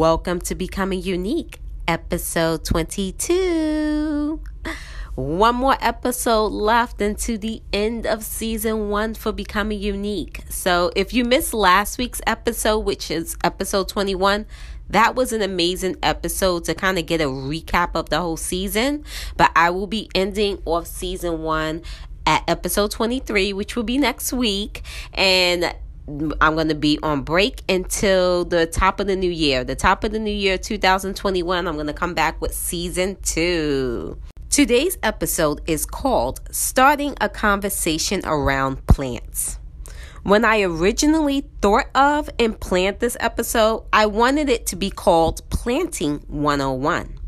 Welcome to Becoming Unique, episode 22. One more episode left into the end of season one for Becoming Unique. So, if you missed last week's episode, which is episode 21, that was an amazing episode to kind of get a recap of the whole season. But I will be ending off season one at episode 23, which will be next week. And I'm going to be on break until the top of the new year. The top of the new year, 2021, I'm going to come back with season two. Today's episode is called Starting a Conversation Around Plants. When I originally thought of and planned this episode, I wanted it to be called Planting 101.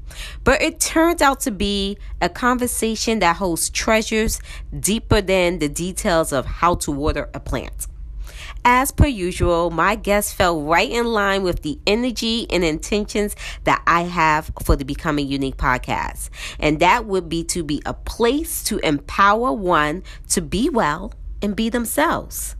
But it turned out to be a conversation that holds treasures deeper than the details of how to water a plant. As per usual, my guest fell right in line with the energy and intentions that I have for the Becoming Unique podcast. And that would be to be a place to empower one to be well and be themselves.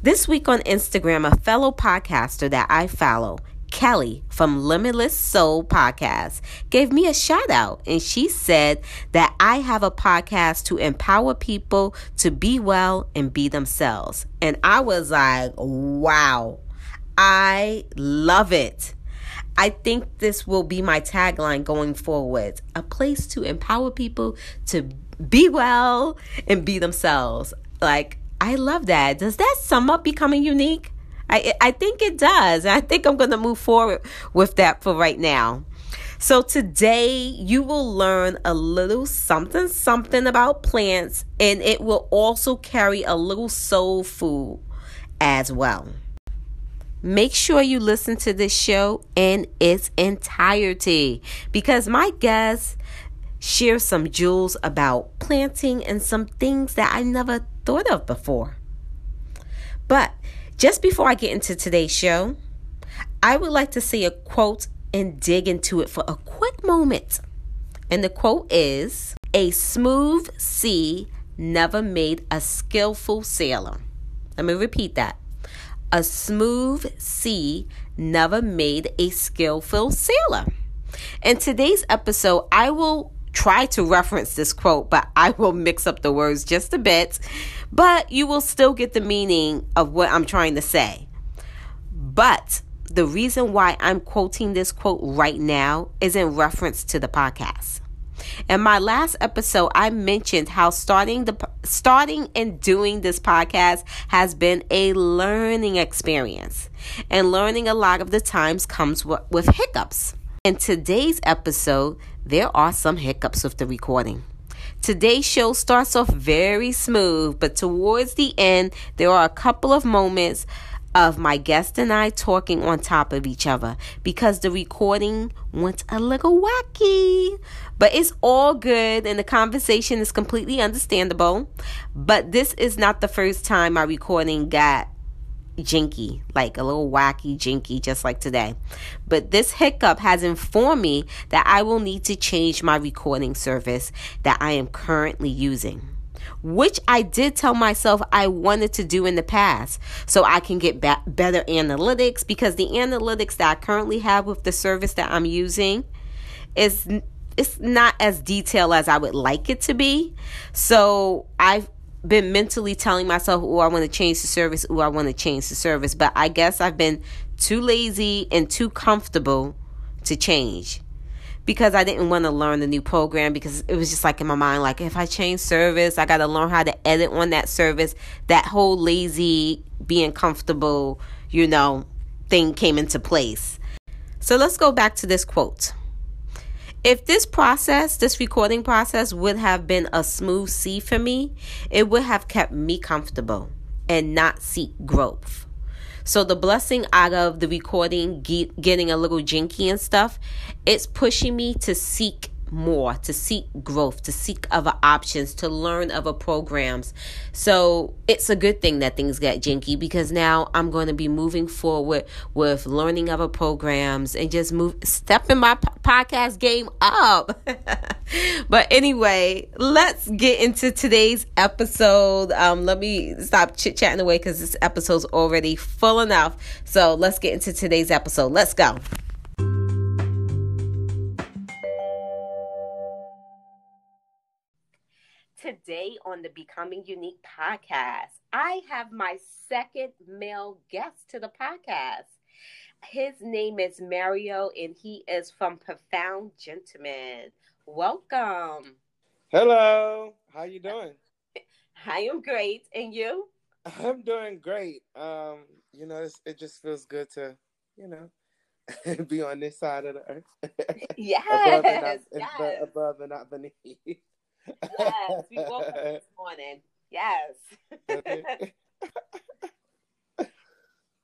This week on Instagram, a fellow podcaster that I follow Kelly from Limitless Soul Podcast gave me a shout out and she said that I have a podcast to empower people to be well and be themselves. And I was like, wow, I love it. I think this will be my tagline going forward a place to empower people to be well and be themselves. Like, I love that. Does that sum up becoming unique? I I think it does. I think I'm going to move forward with that for right now. So today you will learn a little something something about plants and it will also carry a little soul food as well. Make sure you listen to this show in its entirety because my guests share some jewels about planting and some things that I never thought of before. But just before I get into today's show, I would like to say a quote and dig into it for a quick moment. And the quote is A smooth sea never made a skillful sailor. Let me repeat that. A smooth sea never made a skillful sailor. In today's episode, I will try to reference this quote, but I will mix up the words just a bit. But you will still get the meaning of what I'm trying to say. But the reason why I'm quoting this quote right now is in reference to the podcast. In my last episode, I mentioned how starting the starting and doing this podcast has been a learning experience, and learning a lot of the times comes with, with hiccups. In today's episode, there are some hiccups with the recording. Today's show starts off very smooth, but towards the end, there are a couple of moments of my guest and I talking on top of each other because the recording went a little wacky. But it's all good and the conversation is completely understandable. But this is not the first time my recording got jinky, like a little wacky jinky, just like today. But this hiccup has informed me that I will need to change my recording service that I am currently using. Which I did tell myself I wanted to do in the past so I can get ba- better analytics because the analytics that I currently have with the service that I'm using is it's not as detailed as I would like it to be. So I've been mentally telling myself, oh, I want to change the service, oh, I want to change the service. But I guess I've been too lazy and too comfortable to change because I didn't want to learn the new program because it was just like in my mind, like if I change service, I got to learn how to edit on that service. That whole lazy, being comfortable, you know, thing came into place. So let's go back to this quote. If this process, this recording process, would have been a smooth sea for me, it would have kept me comfortable and not seek growth. So the blessing out of the recording get, getting a little jinky and stuff, it's pushing me to seek more, to seek growth, to seek other options, to learn other programs. So it's a good thing that things get janky because now I'm going to be moving forward with learning other programs and just move, stepping my podcast game up. but anyway, let's get into today's episode. Um, let me stop chit chatting away because this episode's already full enough. So let's get into today's episode. Let's go. Today on the Becoming Unique podcast, I have my second male guest to the podcast. His name is Mario, and he is from Profound Gentleman. Welcome. Hello. How you doing? I am great, and you? I'm doing great. Um, you know, it just feels good to, you know, be on this side of the earth. Yes, above, and not, yes. above and not beneath. Yes. We woke up this morning. Yes.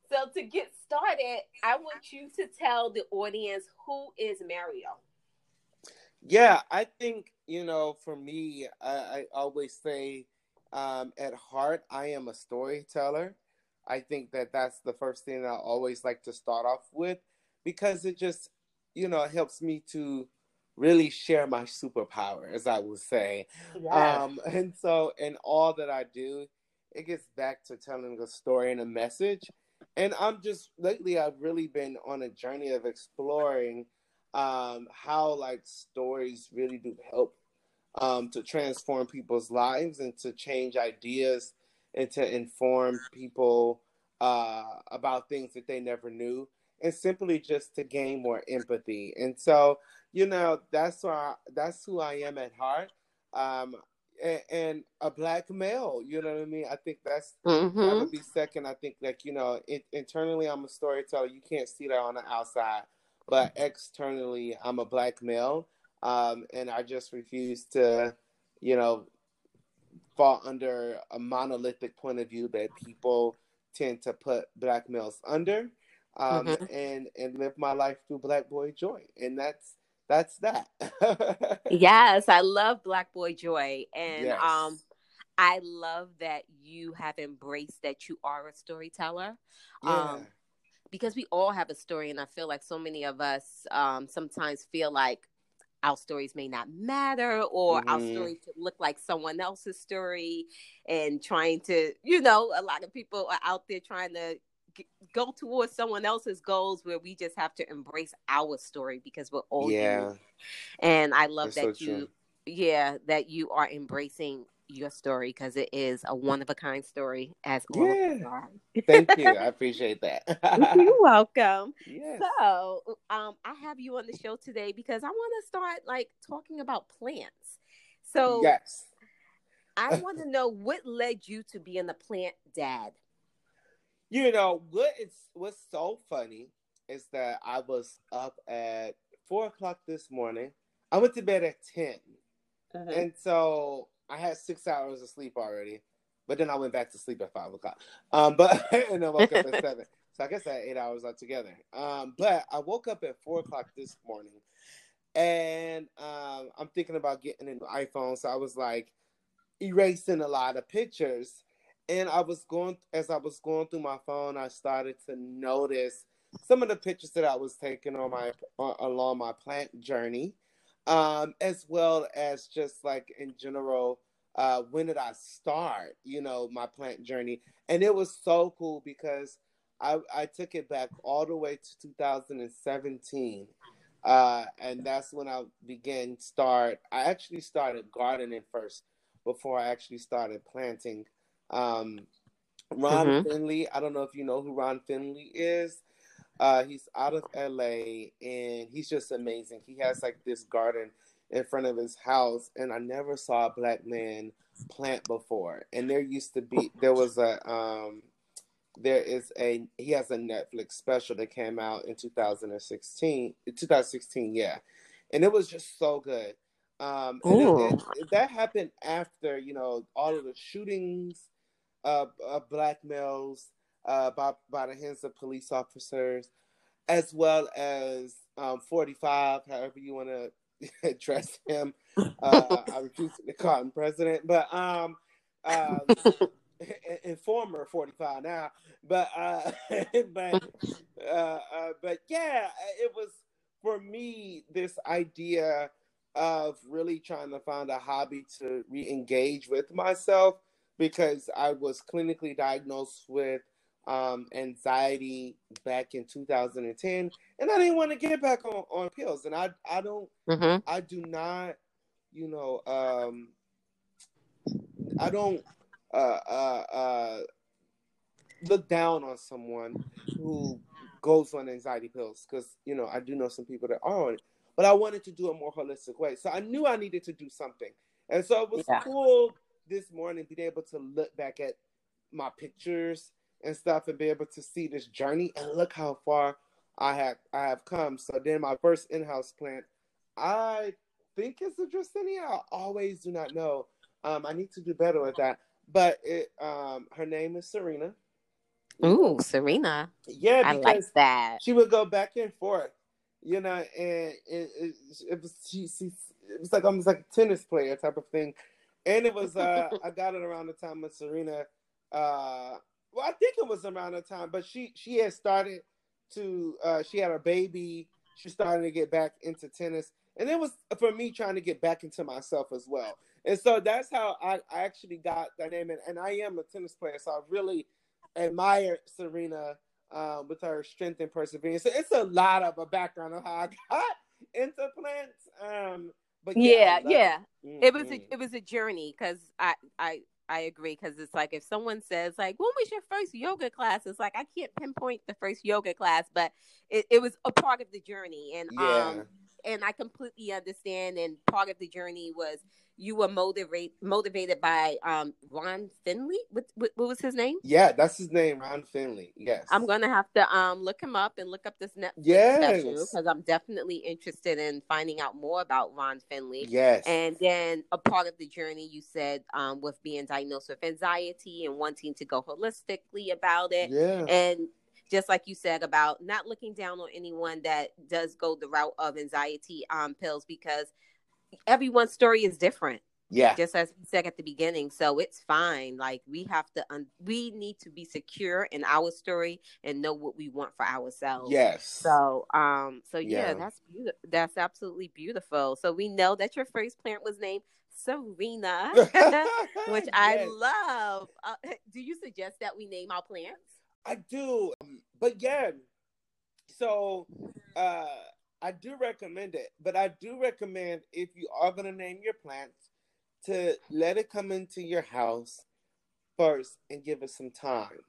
so to get started, I want you to tell the audience who is Mario. Yeah, I think you know, for me, I, I always say, um, at heart, I am a storyteller. I think that that's the first thing I always like to start off with because it just, you know, helps me to really share my superpower, as I would say. Yes. Um, and so, in all that I do, it gets back to telling a story and a message. And I'm just lately, I've really been on a journey of exploring um, how like stories really do help um, to transform people's lives and to change ideas and to inform people uh, about things that they never knew and simply just to gain more empathy. And so, you know, that's why that's who I am at heart. Um, and, and a black male, you know what I mean? I think that's that Mm-hmm. would be second. I think like you know, it, internally I'm a storyteller. You can't see that on the outside, but externally I'm a black male, um, and I just refuse to, you know, fall under a monolithic point of view that people tend to put black males under, um, Mhm. and and live my life through Black Boy Joy, and that's that's that. Yes, I love Black Boy Joy. And Yes. um I love that you have embraced that you are a storyteller. yeah. Um because we all have a story and I feel like so many of us um sometimes feel like our stories may not matter or our Mhm. story could look like someone else's story and trying to you know a lot of people are out there trying to g- go towards someone else's goals where we just have to embrace our story because we're all yeah, and I love that's so that you, true. yeah, that you are embracing your story because it is a one of a kind story, as all of us Yeah. are. Thank you. I appreciate that. You're welcome. yes. So, um, I have you on the show today because I want to start like talking about plants. So, yes. I want to know what led you to being a plant dad. You know what is what's so funny is that I was up at four o'clock this morning. I went to bed at 10 and so I had six hours of sleep already. But then I went back to sleep at five o'clock. Um, but and I woke up at seven. So I guess I had eight hours altogether. Um, but I woke up at four o'clock this morning, and um, I'm thinking about getting an iPhone. So I was like erasing a lot of pictures, and I was going as I was going through my phone. I started to notice some of the pictures that I was taking on my on, along my plant journey, um, as well as just like in general uh, when did I start, you know, my plant journey. And it was so cool because I, I took it back all the way to 2017. Uh, and that's when I began start. I actually started gardening first before I actually started planting. Um, Ron Mhm. Finley, I don't know if you know who Ron Finley is. Uh, he's out of LA and he's just amazing. He has like this garden in front of his house, and I never saw a black man plant before. And there used to be there was a um there is a he has a Netflix special that came out in 2016 2016 yeah and it was just so good um and it- it- that happened after you know all of the shootings of, of black males uh by by the hands of police officers as well as um 45 however you want to address him. Uh i refuse to call him president but um um and former 45 now but uh but uh, uh but yeah it was for me this idea of really trying to find a hobby to re-engage with myself because i was clinically diagnosed with um anxiety back in 2010 and i didn't want to get back on on pills and i i don't Mhm. I do not, you know, um, I don't uh, uh, uh, look down on someone who goes on anxiety pills because you know I do know some people that are on it, but I wanted to do a more holistic way. So I knew I needed to do something, and so it was yeah. cool this morning being able to look back at my pictures and stuff and be able to see this journey and look how far I have I have come. So then my first in-house plant, I think it's a Dracaena. I always do not know. Um, I need to do better with that. But it, um, her name is Serena. Ooh, Serena. Yeah, I like that. She would go back and forth, you know, and it, it, it was she, she, it was like almost like a tennis player type of thing, and it was uh I got it around the time of Serena. Uh, well, I think it was around the time, but she she had started to uh she had a baby. She started to get back into tennis, and it was for me trying to get back into myself as well. And so that's how I, I actually got that name. And, and I am a tennis player, so I really admire Serena um, with her strength and perseverance. So it's a lot of a background of how I got into plants. Um, but yeah, yeah, yeah. It. it was a, it was a journey because I I I agree because it's like if someone says like when was your first yoga class it's like I can't pinpoint the first yoga class but it, it was a part of the journey and yeah. um and I completely understand and part of the journey was you were motivated motivated by um Ron Finley. What, what, what was his name? Yeah, that's his name, Ron Finley. Yes. I'm gonna have to um look him up and look up this Netflix yes. special because I'm definitely interested in finding out more about Ron Finley. Yes. And then a part of the journey you said um with being diagnosed with anxiety and wanting to go holistically about it. Yeah. And just like you said about not looking down on anyone that does go the route of anxiety um pills because everyone's story is different. Yeah. Just as we said at the beginning. So it's fine. Like we have to, un- we need to be secure in our story and know what we want for ourselves. Yes. So, um, so yeah, yeah. that's beautiful. That's absolutely beautiful. So we know that your first plant was named Serena, which I love. Uh, do you suggest that we name our plants? I do. Um, but yeah, so, uh, I do recommend it, but I do recommend if you are going to name your plants to let it come into your house first and give it some time.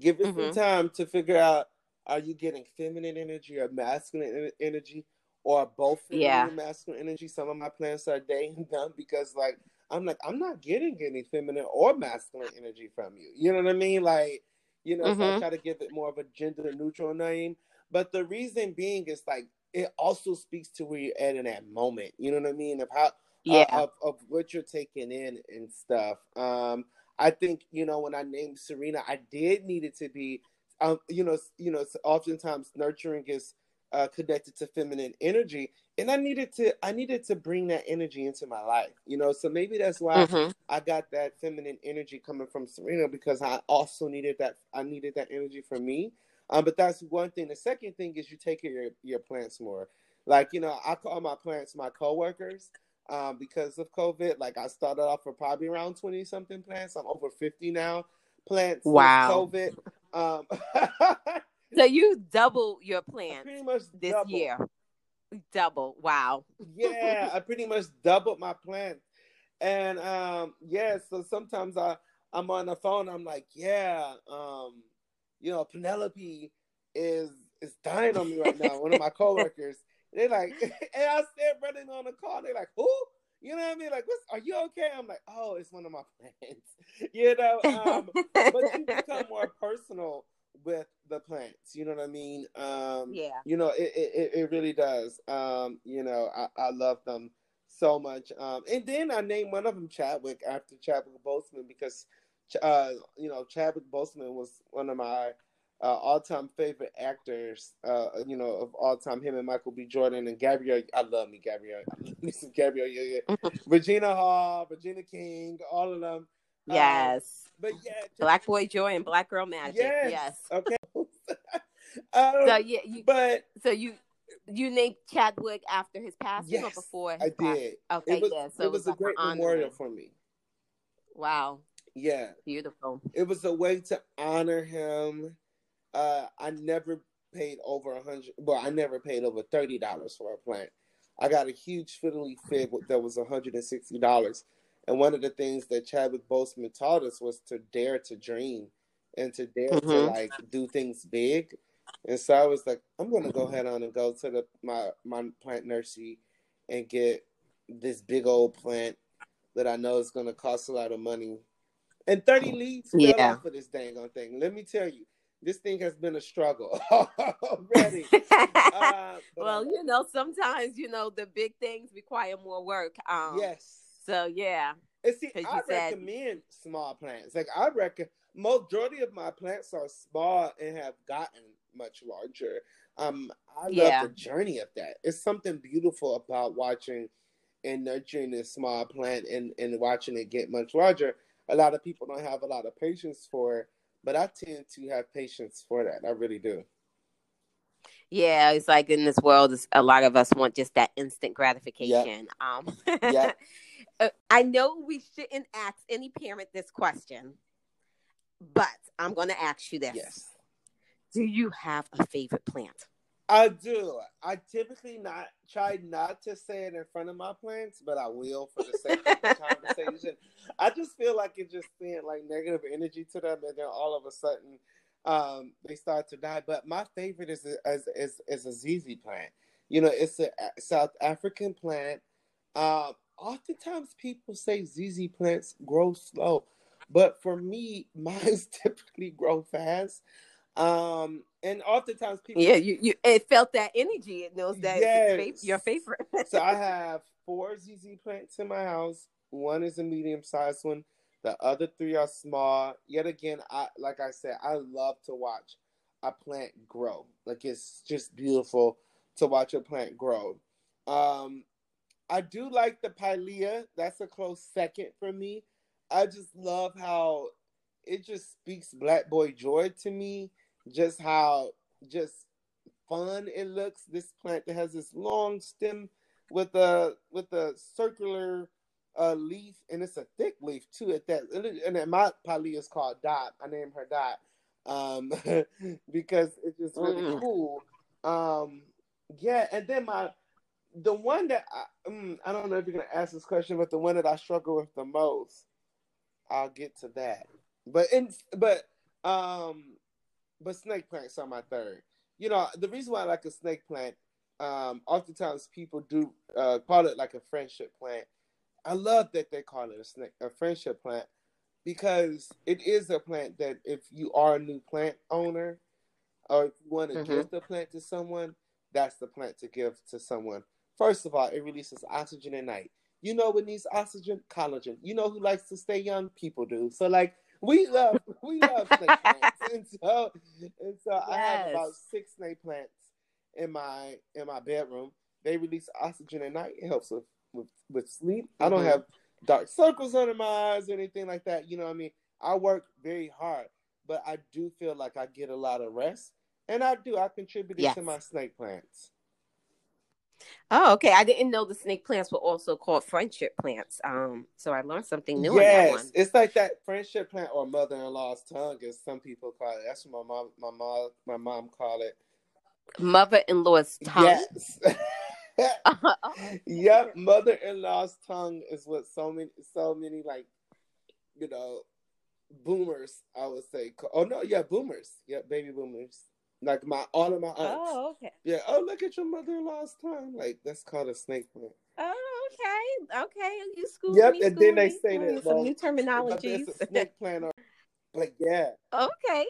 Give it mm-hmm. some time to figure out are you getting feminine energy or masculine energy or both feminine yeah. and masculine energy. Some of my plants are day and done because like I'm like I'm not getting any feminine or masculine energy from you. You know what I mean? Like you know, mm-hmm. so I mm-hmm. try to give it more of a gender neutral name. But the reason being is like it also speaks to where you're at in that moment. You know what I mean? Of how uh, yeah uh, of, of what you're taking in and stuff. Um, I think you know when I named Serena, I did need it to be, um, you know, you know, oftentimes nurturing is uh, connected to feminine energy, and I needed to I needed to bring that energy into my life. You know, so maybe that's why mm-hmm. I got that feminine energy coming from Serena because I also needed that I needed that energy for me. Um, but that's one thing. The second thing is you take care of your, your plants more. Like, you know, I call my plants my coworkers um, because of COVID. Like I started off with probably around 20 something plants. I'm over 50 now plants wow. COVID. Um, so you double your plants pretty much this double. year. Double. Wow. yeah, I pretty much doubled my plants. And um, yeah, so sometimes I, I'm on the phone, I'm like, yeah, um, you know, Penelope is is dying on me right now. One of my coworkers. They're like, and I said running on the call. They're like, who? You know what I mean? Like, what are you okay? I'm like, oh, it's one of my plants. you know, um, but you become more personal with the plants. You know what I mean? Um, yeah. You know, it, it, it really does. Um, you know, I, I love them so much. Um, and then I named one of them Chadwick after Chadwick Boseman because uh, you know, Chadwick Boseman was one of my uh, all-time favorite actors. Uh, you know, of all time, him and Michael B. Jordan and Gabrielle. I love me, Gabrielle. I love me some Gabrielle. Yeah, yeah. Regina Hall, Regina King, all of them. Um, yes. but yeah, Black Boy Joy and Black Girl Magic. Yes. yes. Okay. um, so yeah, you, but so you you named Chadwick after his passing yes, or before? I did. Okay, it was, yeah. So it was, it was a great memorial for me. Wow. Yeah. Beautiful. It was a way to honor him. Uh, I never paid over a hundred. Well, I never paid over thirty dollars for a plant. I got a huge fiddly fig that was hundred and sixty dollars, And one of the things that Chadwick Boseman taught us was to dare to dream and to dare mm-hmm. to like do things big. And so I was like, I'm gonna go ahead on and go to the my my plant nursery and get this big old plant that I know is gonna cost a lot of money. And 30 leads fell yeah. off of this dang on thing. Let me tell you, this thing has been a struggle already. uh, well, you know, sometimes you know the big things require more work. Um, yes. So yeah. And see, I said... recommend small plants. Like I reckon majority of my plants are small and have gotten much larger. Um, I love yeah. the journey of that. It's something beautiful about watching and nurturing this small plant and, and watching it get much larger. A lot of people don't have a lot of patience for it, but I tend to have patience for that. I really do. Yeah, it's like in this world, a lot of us want just that instant gratification. Yep. Um, yeah. Uh, I know we shouldn't ask any parent this question, but I'm going to ask you this. Yes. Do you have a favorite plant? I do. I typically not try not to say it in front of my plants, but I will for the sake of the conversation. I just feel like it just sent like negative energy to them, and then all of a sudden, um, they start to die. But my favorite is a, is, is, is a ZZ plant. You know, it's a South African plant. Um, oftentimes people say ZZ plants grow slow, but for me, mine typically grow fast. Um, and oftentimes people, yeah, you, you it felt that energy. It knows that yes. your favorite. so I have four ZZ plants in my house. One is a medium sized one. The other three are small. Yet again, I like I said, I love to watch a plant grow. Like it's just beautiful to watch a plant grow. Um, I do like the pilea. That's a close second for me. I just love how it just speaks black boy joy to me just how just fun it looks. This plant that has this long stem with a with a circular uh, leaf, and it's a thick leaf too. At that, and then my pilea is called Dot. I named her Dot um, because it's just really mm. cool. Um, yeah, and then my the one that I, um, I don't know if you're gonna ask this question, but the one that I struggle with the most, I'll get to that. But in but um but snake plants are my third. You know, the reason why I like a snake plant, um, oftentimes people do uh, call it like a friendship plant. I love that they call it a snake, a friendship plant, because it is a plant that if you are a new plant owner, or if you want to mm-hmm. give the plant to someone, that's the plant to give to someone. First of all, it releases oxygen at night. You know what needs oxygen? Collagen. You know who likes to stay young? People do. So like we love we love snake plants, and so and so yes. I have about six snake plants in my in my bedroom. They release oxygen at night. It helps with with, with sleep. Mm-hmm. I don't mm-hmm. have dark circles under my eyes or anything like that. You know what I mean? I work very hard, but I do feel like I get a lot of rest, and I do. I contributed yes. to my snake plants. Oh, okay. I didn't know the snake plants were also called friendship plants. Um, so I learned something new. Yes, it's like that friendship plant or mother-in-law's tongue, as some people call it. That's what my mom, my mom, my mom call it. Mother-in-law's tongue. Yes. yep, mother-in-law's tongue is what so many, so many like, you know, boomers. I would say. Oh no, yeah, boomers. Yeah, baby boomers like my all of my aunts. Oh, okay. Yeah. Oh, look at your mother-in-law's tongue. Like that's called a snake plant. Oh, okay. Okay. You school Yep. Me, and then they say that some new terminologies. It's a snake plant. Or, but yeah. Okay.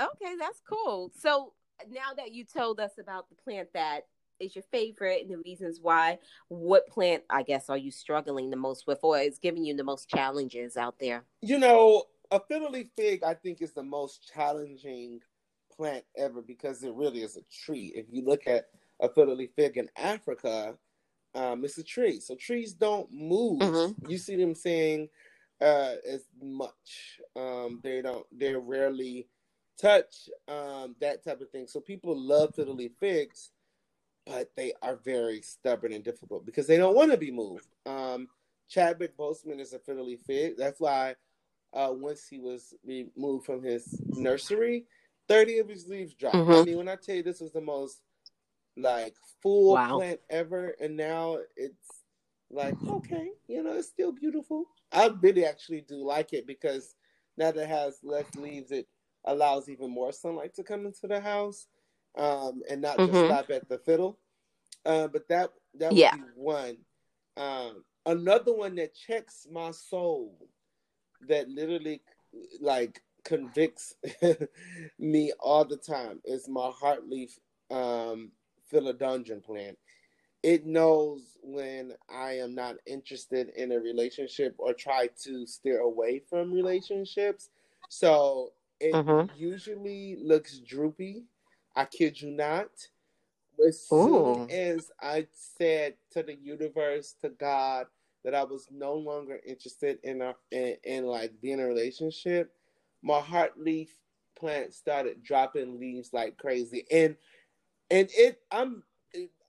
Okay, that's cool. So now that you told us about the plant that is your favorite and the reasons why, what plant I guess are you struggling the most with, or is giving you the most challenges out there? You know, a fiddle leaf fig I think is the most challenging plant ever because it really is a tree. If you look at a fiddle leaf fig in Africa, um, it's a tree. So trees don't move. Mm-hmm. You see them saying uh, as much. Um, they don't. They rarely touch um, that type of thing. So people love fiddle leaf figs, but they are very stubborn and difficult because they don't want to be moved. Um, Chadwick Boseman is a fiddle leaf fig. That's why uh, once he was removed from his nursery, 30 of his leaves dropped. Mm-hmm. I mean, when I tell you this was the most like full wow. plant ever, and now it's like, okay, you know, it's still beautiful. I really actually do like it because now that it has less leaves, it allows even more sunlight to come into the house, um, and not mm-hmm. just stop at the fiddle. Uh, but that that would yeah. be one. Um, another one that checks my soul, that literally like convicts me all the time is my heartleaf um, philodendron plant it knows when I am not interested in a relationship or try to steer away from relationships. So it mm-hmm. usually looks droopy. I kid you not. As Ooh. soon as I said to the universe, to God, that I was no longer interested in a in, in like being in a relationship, my heart leaf plant started dropping leaves like crazy. And and it I'm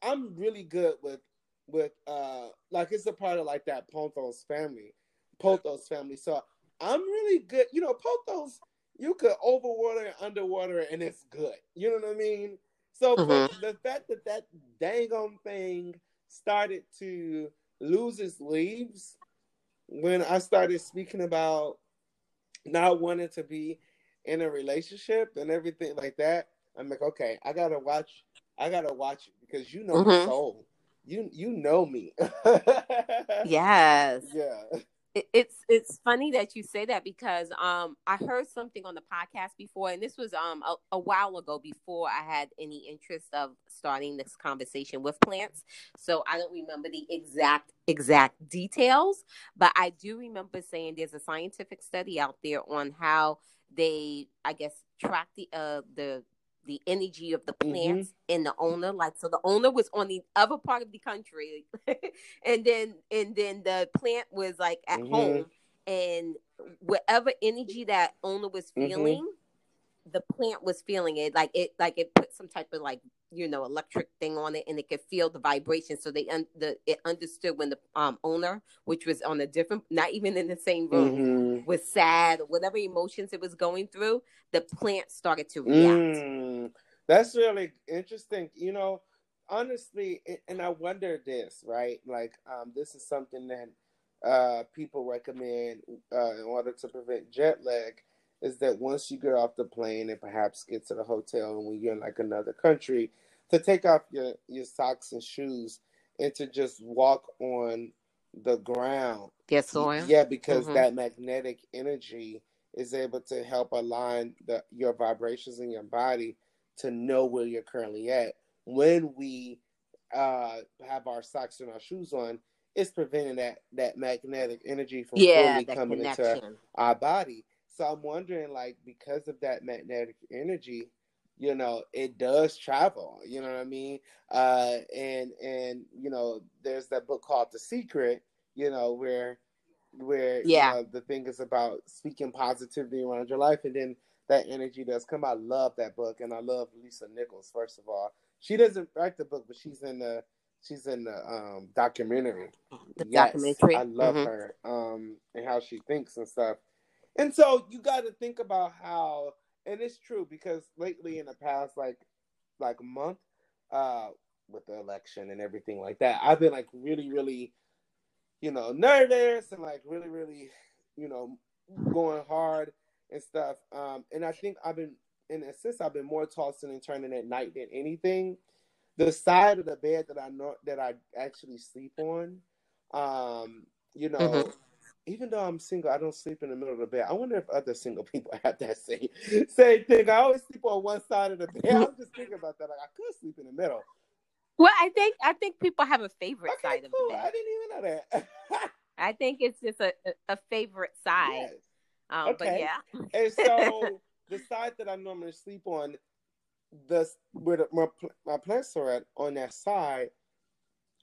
I'm really good with with uh like it's a part of like that Pothos family, Pothos family. So I'm really good. You know, Pothos, you could overwater and underwater and it's good. You know what I mean? So mm-hmm. the fact that that dang on thing started to lose its leaves when I started speaking about not wanting to be in a relationship and everything like that, I'm like, okay, I gotta watch I gotta watch it because you know mm-hmm. my soul. You you know me. yes. Yeah. It's it's funny that you say that because um I heard something on the podcast before, and this was um a, a while ago before I had any interest of starting this conversation with plants. So I don't remember the exact exact details, but I do remember saying there's a scientific study out there on how they I guess track the uh the the energy of the mm-hmm. plants mm-hmm. and the owner. Like so the owner was on the other part of the country and then and then the plant was like at mm-hmm. home and whatever energy that owner was mm-hmm. feeling, mm-hmm. the plant was feeling it. Like it like it put some type of like you know electric thing on it and it could feel the vibration so they un- the it understood when the um owner which was on a different not even in the same room mm-hmm. was sad whatever emotions it was going through the plant started to react mm, that's really interesting you know honestly and i wonder this right like um this is something that uh people recommend uh in order to prevent jet lag is that once you get off the plane and perhaps get to the hotel and when you're in like another country to take off your, your socks and shoes and to just walk on the ground. Yes, soil. Yeah, because mm-hmm. that magnetic energy is able to help align the your vibrations in your body to know where you're currently at. When we uh, have our socks and our shoes on, it's preventing that that magnetic energy from yeah, fully coming connection. into our body. So I'm wondering, like, because of that magnetic energy, you know it does travel you know what i mean uh and and you know there's that book called the secret you know where where yeah you know, the thing is about speaking positivity around your life and then that energy does come. I love that book and i love lisa nichols first of all. She doesn't write the book but she's in the she's in the um documentary. The yes, documentary. I love mm-hmm. her um and how she thinks and stuff. And so you got to think about how and it's true because lately in the past like like month uh with the election and everything like that i've been like really really you know nervous and like really really you know going hard and stuff um and i think i've been in a sense i've been more tossing and turning at night than anything the side of the bed that i know that i actually sleep on um you know mm-hmm even though I'm single, I don't sleep in the middle of the bed. I wonder if other single people have that same same thing. I always sleep on one side of the bed. I'm just thinking about that. Like I could sleep in the middle. Well, I think I think people have a favorite okay, side cool. of the bed. I didn't even know that. I think it's just a, a favorite side. Yes. Um, okay. But yeah. and so the side that I normally sleep on, the where the, my my plants are at on that side,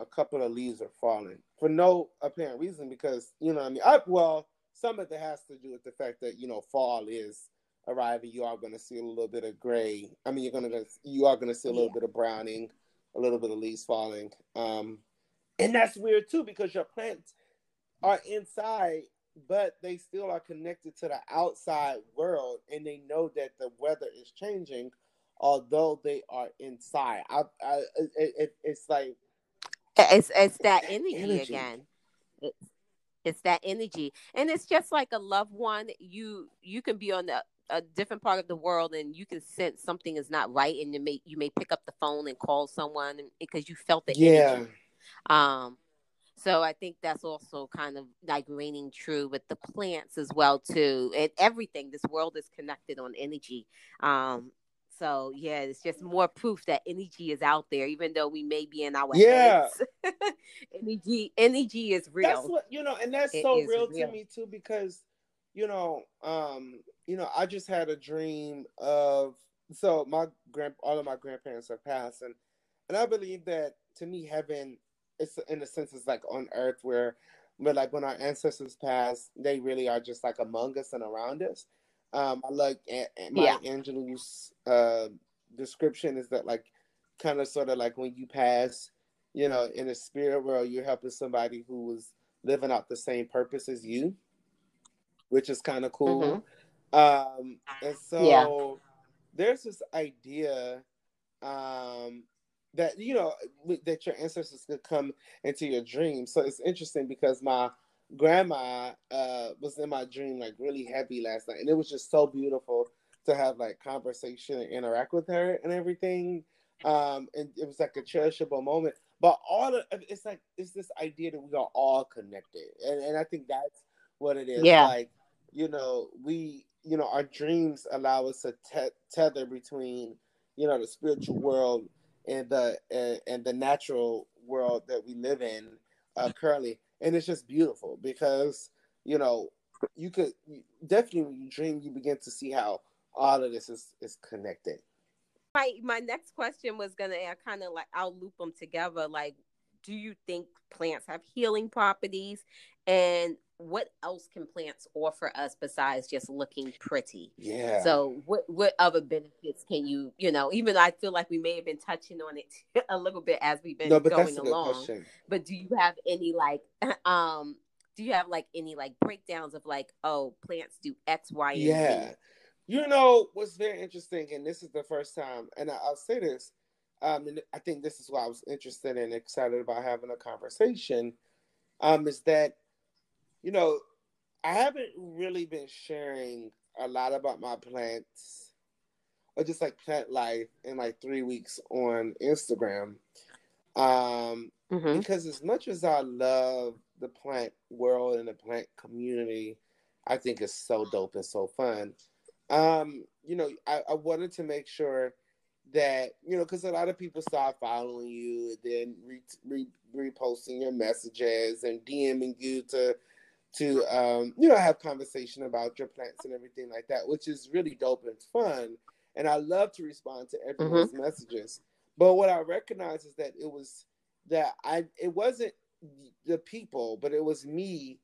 a couple of leaves are falling for no apparent reason because you know I mean I well some of it has to do with the fact that you know fall is arriving you are going to see a little bit of gray I mean you're going to you are going to see a little yeah. bit of browning a little bit of leaves falling um and that's weird too because your plants are inside but they still are connected to the outside world and they know that the weather is changing although they are inside I, I it, it, it's like it's it's that energy, energy, again. It's, it's that energy, and it's just like a loved one. You you can be on the a different part of the world and you can sense something is not right and you may you may pick up the phone and call someone because you felt the yeah energy. um so i think that's also kind of like reigning true with the plants as well too and everything this world is connected on energy um so yeah, it's just more proof that energy is out there, even though we may be in our yeah. heads. energy, energy is real. That's what you know, and that's it so real, real, to me too, because you know, um, you know, I just had a dream of so my grand all of my grandparents have passed, and and I believe that to me, heaven, it's in a sense, it's like on earth where, but like when our ancestors pass, they really are just like among us and around us. Um, I like Maya yeah. Angelou's uh, description is that like kind of sort of like when you pass, you know, in the spirit world, you're helping somebody who was living out the same purpose as you, which is kind of cool. Mm-hmm. Um, and so yeah. there's this idea um, that you know that your ancestors could come into your dreams. So it's interesting because my grandma uh, was in my dream like really heavy last night, and it was just so beautiful to have like conversation and interact with her and everything. Um, and it was like a cherishable moment. But all of it's like it's this idea that we are all connected, and and I think that's what it is. Yeah. Like you know, we you know our dreams allow us to te- tether between you know the spiritual world and the uh, and the natural world that we live in uh, currently. And it's just beautiful because you know you could definitely when you dream you begin to see how all of this is is connected. My my next question was gonna kind of like i'll loop them together. Like do you think plants have healing properties? And what else can plants offer us besides just looking pretty? Yeah. So what what other benefits can you you know even i feel like we may have been touching on it a little bit as we've been no, going along but do you have any like um do you have like any like breakdowns of like oh plants do x y and yeah. Z? you know what's very interesting and this is the first time and I, i'll say this um, and I think this is why I was interested and excited about having a conversation, um, is that you know, I haven't really been sharing a lot about my plants or just like plant life in like three weeks on Instagram. Um, mm-hmm. because as much as I love the plant world and the plant community, I think it's so dope and so fun. Um, you know, I, I wanted to make sure that you know because a lot of people start following you and then re- re- reposting your messages and DMing you to to um, you know have conversation about your plants and everything like that, which is really dope and fun. And I love to respond to everyone's mm-hmm. messages. But what I recognize is that it was that I it wasn't the people, but it was me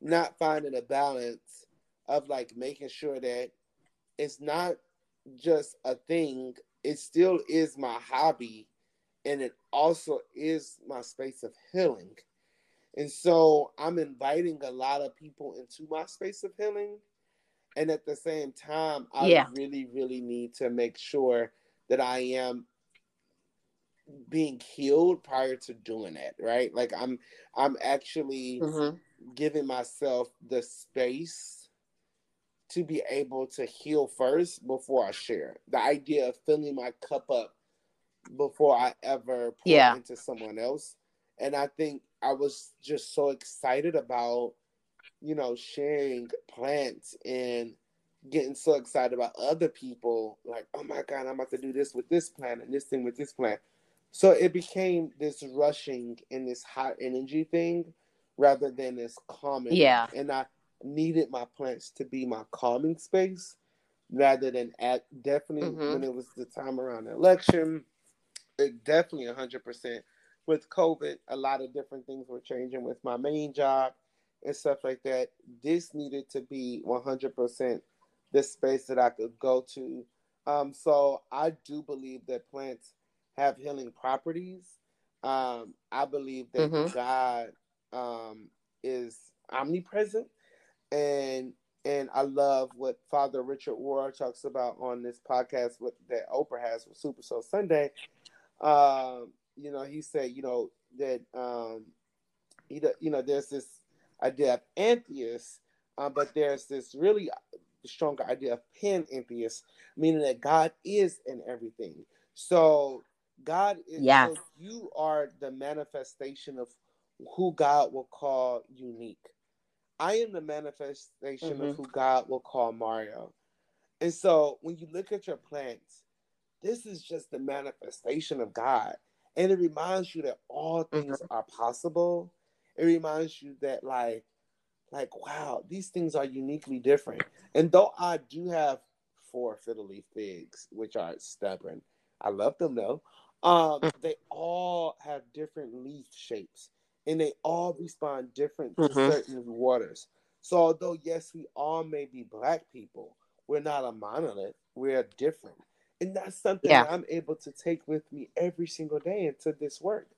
not finding a balance of like making sure that it's not just a thing, it still is my hobby and it also is my space of healing. And so I'm inviting a lot of people into my space of healing. And at the same time, I yeah. really, really need to make sure that I am being healed prior to doing that, right? Like I'm I'm actually mm-hmm. giving myself the space to be able to heal first before I share. The idea of filling my cup up before I ever pour yeah. into someone else. And I think I was just so excited about, you know, sharing plants and getting so excited about other people. Like, oh my God, I'm about to do this with this plant and this thing with this plant. So it became this rushing and this hot energy thing rather than this calming. Yeah. And I needed my plants to be my calming space rather than at definitely mm-hmm. when it was the time around the election. It definitely 100% with COVID, a lot of different things were changing with my main job and stuff like that. This needed to be 100% the space that I could go to. Um, so I do believe that plants have healing properties. Um, I believe that mm-hmm. God um, is omnipresent, and and I love what Father Richard Rohr talks about on this podcast with, that Oprah has with Super Soul Sunday. Um, you know, he said, you know, that um, he, you know, there's this idea of pantheist, uh, but there's this really stronger idea of panentheist, meaning that God is in everything. So God is yes. so you are the manifestation of who God will call unique. I am the manifestation mm-hmm. of who God will call Mario. And so when you look at your plants, this is just the manifestation of God. And it reminds you that all things mm-hmm. are possible. It reminds you that like like wow, these things are uniquely different. And though I do have four fiddle leaf figs, which are stubborn, I love them though. Um, mm. they all have different leaf shapes and they all respond different to mm-hmm. certain waters. So although yes, we all may be black people, we're not a monolith. We're different. And that's something yeah. that I'm able to take with me every single day into this work.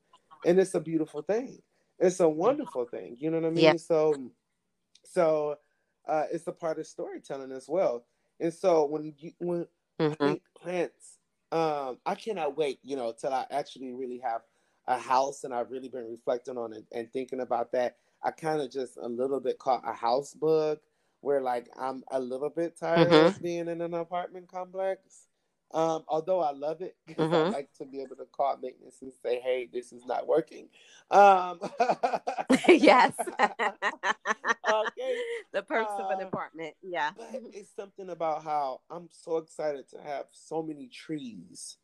And it's a beautiful thing. It's a wonderful thing. You know what I mean? Yeah. So so uh, it's a part of storytelling as well. And so when you when mm-hmm. Plants, um, I cannot wait, you know, till I actually really have a house, and I've really been reflecting on it and thinking about that. I kind of just a little bit caught a house bug, where like I'm a little bit tired mm-hmm. of being in an apartment complex. Um, although I love it, mm-hmm. I like to be able to call maintenance and say, "Hey, this is not working." Um, yes. okay. The perks uh, of an uh, apartment. Yeah. But it's something about how I'm so excited to have so many trees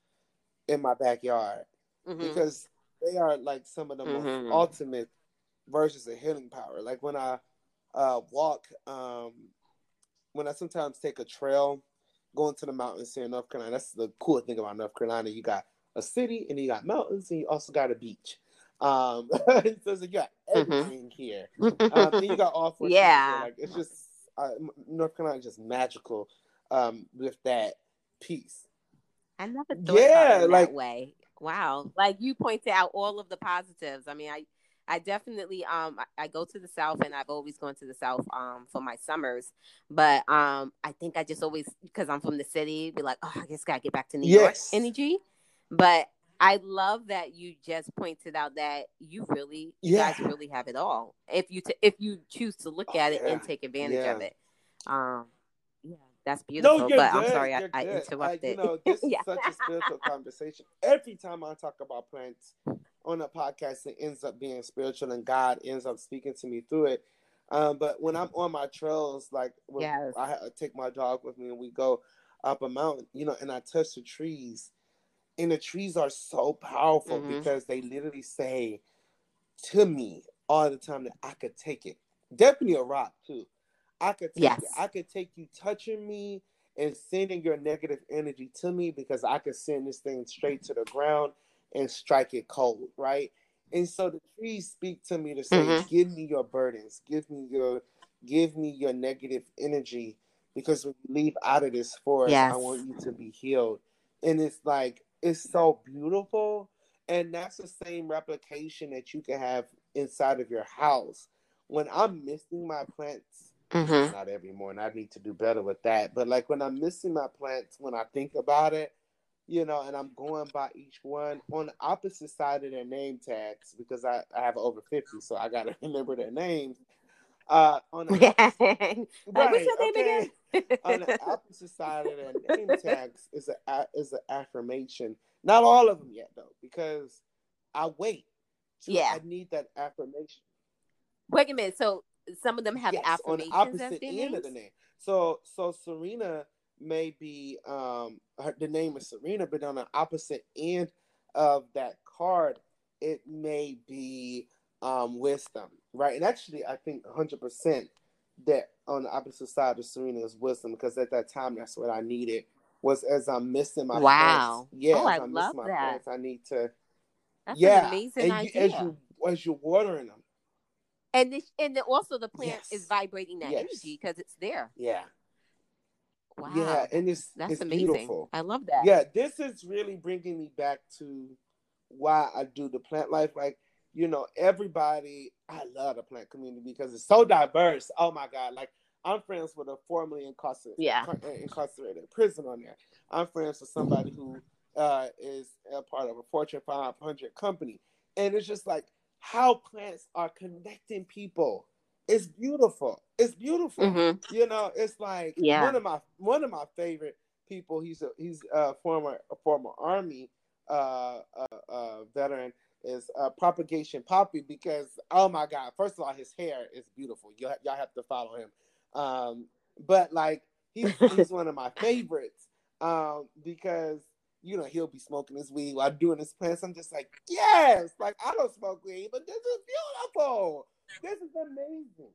in my backyard mm-hmm. because they are like some of the mm-hmm. most ultimate versions of healing power. Like when I uh, walk, um, when I sometimes take a trail going to the mountains here in North Carolina. That's the cool thing about North Carolina. You got a city and you got mountains and you also got a beach. Um, so you got mm-hmm. everything mm-hmm. here. Um, and you got all four. Yeah, like it's just uh, North Carolina is just magical um, with that piece. I never thought yeah, about it like, that way. Wow, like you pointed out all of the positives. I mean, I I definitely um I, I, go to the south and I've always gone to the south um for my summers. But um I think I just always because I'm from the city, be like, oh I just gotta get back to New yes. York energy. But I love that you just pointed out that you really you yeah. guys really have it all. If you t- if you choose to look at it yeah. and take advantage yeah. of it. Um that's beautiful. No, but good. I'm sorry I, I, interrupted. You know, this is such a spiritual conversation. Every time I talk about plants, on a podcast it ends up being spiritual and God ends up speaking to me through it. Um, but when I'm on my trails, like yes. I take my dog with me and we go up a mountain, you know, and I touch the trees, and the trees are so powerful mm-hmm. because they literally say to me all the time that I could take it. Definitely a rock too. I could take yes. I could take you touching me and sending your negative energy to me because I could send this thing straight to the ground and strike it cold, right? And so the trees speak to me to say, mm-hmm. give me your burdens, give me your give me your negative energy because when you leave out of this forest, yes. I want you to be healed. And it's like it's so beautiful. And that's the same replication that you can have inside of your house. When I'm missing my plants, mm-hmm. not every morning, I need to do better with that. But like when I'm missing my plants, when I think about it, you know, and I'm going by each one on the opposite side of their name tags because I, I have over 50, so I got to remember their names. Uh, on the opposite, right, what's your name okay. again? on the opposite side of their name tags is a is an affirmation. Not all of them yet though, because I wait. yeah, I need that affirmation. Wait a minute. So some of them have yes, affirmations on the opposite end names? of the name. So so Serena may be um her, the name is Serena, but on the opposite end of that card, it may be um wisdom, right? And actually, I think 100 percent that on the opposite side of Serena is wisdom because at that time that's what I needed was as I'm missing my wow. Yeah, oh, I love missing my that. I need to. That's yeah, an amazing and idea. You, as you as you're watering them, and this, and then also the plant yes. is vibrating that yes. energy because it's there. Yeah, Wow. Yeah, and it's that's it's amazing. beautiful. I love that. Yeah, this is really bringing me back to why I do the plant life. Like, you know, everybody, I love the plant community because it's so diverse. Oh my God. Like, I'm friends with a formerly incarcerated, yeah. incarcerated prison on there. I'm friends with somebody who uh, is a part of a Fortune 500 company. And it's just like how plants are connecting people it's beautiful. It's beautiful. Mm-hmm. You know, it's like yeah. one of my one of my favorite people. He's a he's a former a former army uh, uh, uh, veteran is uh, propagation poppy because oh my god first of all his hair is beautiful you y'all have to follow him um, but like he's, he's one of my favorites um, because you know he'll be smoking his weed while doing his plants i'm just like yes like i don't smoke weed but this is beautiful this is amazing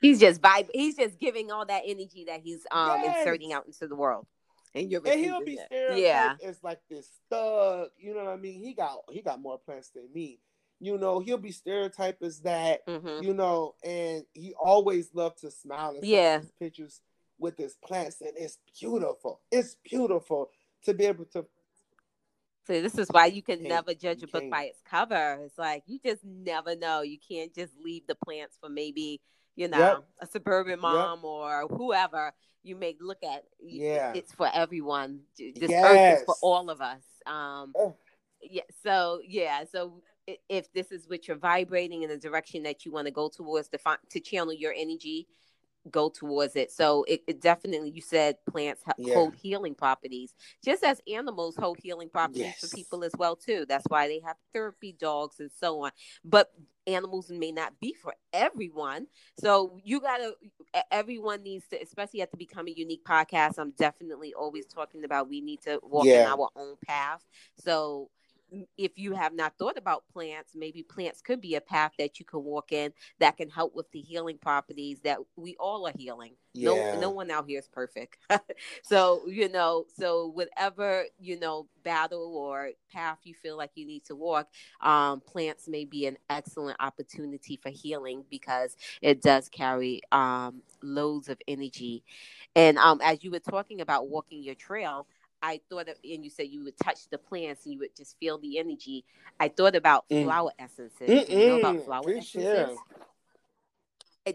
he's just vibe he's just giving all that energy that he's um yes. inserting out into the world and you're and he'll be stereotyped yeah. as like this thug. You know what I mean? He got he got more plants than me. You know, he'll be stereotyped as that. Mm-hmm. You know, and he always loved to smile and yeah pictures with his plants, and it's beautiful. It's beautiful to be able to. So this is why you can never judge a book by its cover. It's like you just never know. You can't just leave the plants for maybe you know yep. a suburban mom yep. or whoever you may look at yeah it's for everyone this yes. earth is for all of us um oh. yeah so yeah so if this is what you're vibrating in the direction that you want to go towards to find to channel your energy go towards it. So it, it definitely, you said plants yeah. hold healing properties, just as animals hold healing properties yes. for people as well too. That's why they have therapy dogs and so on. But animals may not be for everyone. So you gotta, everyone needs to, especially at the Becoming Unique podcast. I'm definitely always talking about we need to walk yeah. in our own path. So if you have not thought about plants, maybe plants could be a path that you can walk in that can help with the healing properties that we all are healing. Yeah. No, no one out here is perfect. so, you know, so whatever, you know, battle or path you feel like you need to walk, um, plants may be an excellent opportunity for healing because it does carry um, loads of energy. And um, as you were talking about walking your trail, I thought of, and you said you would touch the plants and you would just feel the energy. I thought about mm. flower essences. You know about flower essences?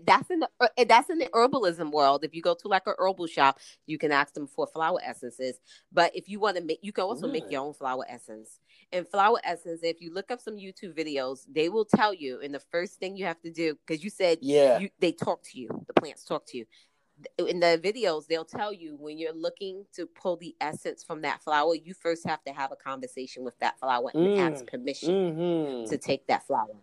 That's in the that's in the herbalism world. If you go to like a herbal shop, you can ask them for flower essences. But if you want to make, you can also mm. make your own flower essence. And flower essence, if you look up some YouTube videos, they will tell you. And the first thing you have to do, because you said yeah, you, they talk to you. The plants talk to you in the videos they'll tell you when you're looking to pull the essence from that flower you first have to have a conversation with that flower and mm. ask permission mm-hmm. to take that flower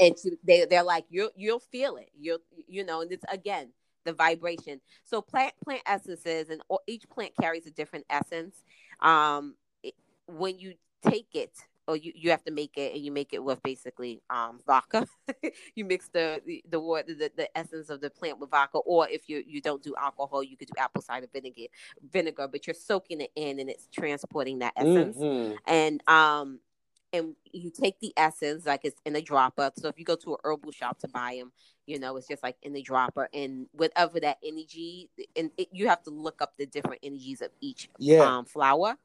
and to, they, they're like you'll you'll feel it you'll you know and it's again the vibration so plant plant essences and each plant carries a different essence um it, when you take it or you, you have to make it and you make it with basically um vodka you mix the the the, water, the the essence of the plant with vodka or if you you don't do alcohol you could do apple cider vinegar vinegar but you're soaking it in and it's transporting that essence mm-hmm. and um and you take the essence like it's in a dropper so if you go to a herbal shop to buy them you know it's just like in the dropper and whatever that energy and it, you have to look up the different energies of each yeah. um, flower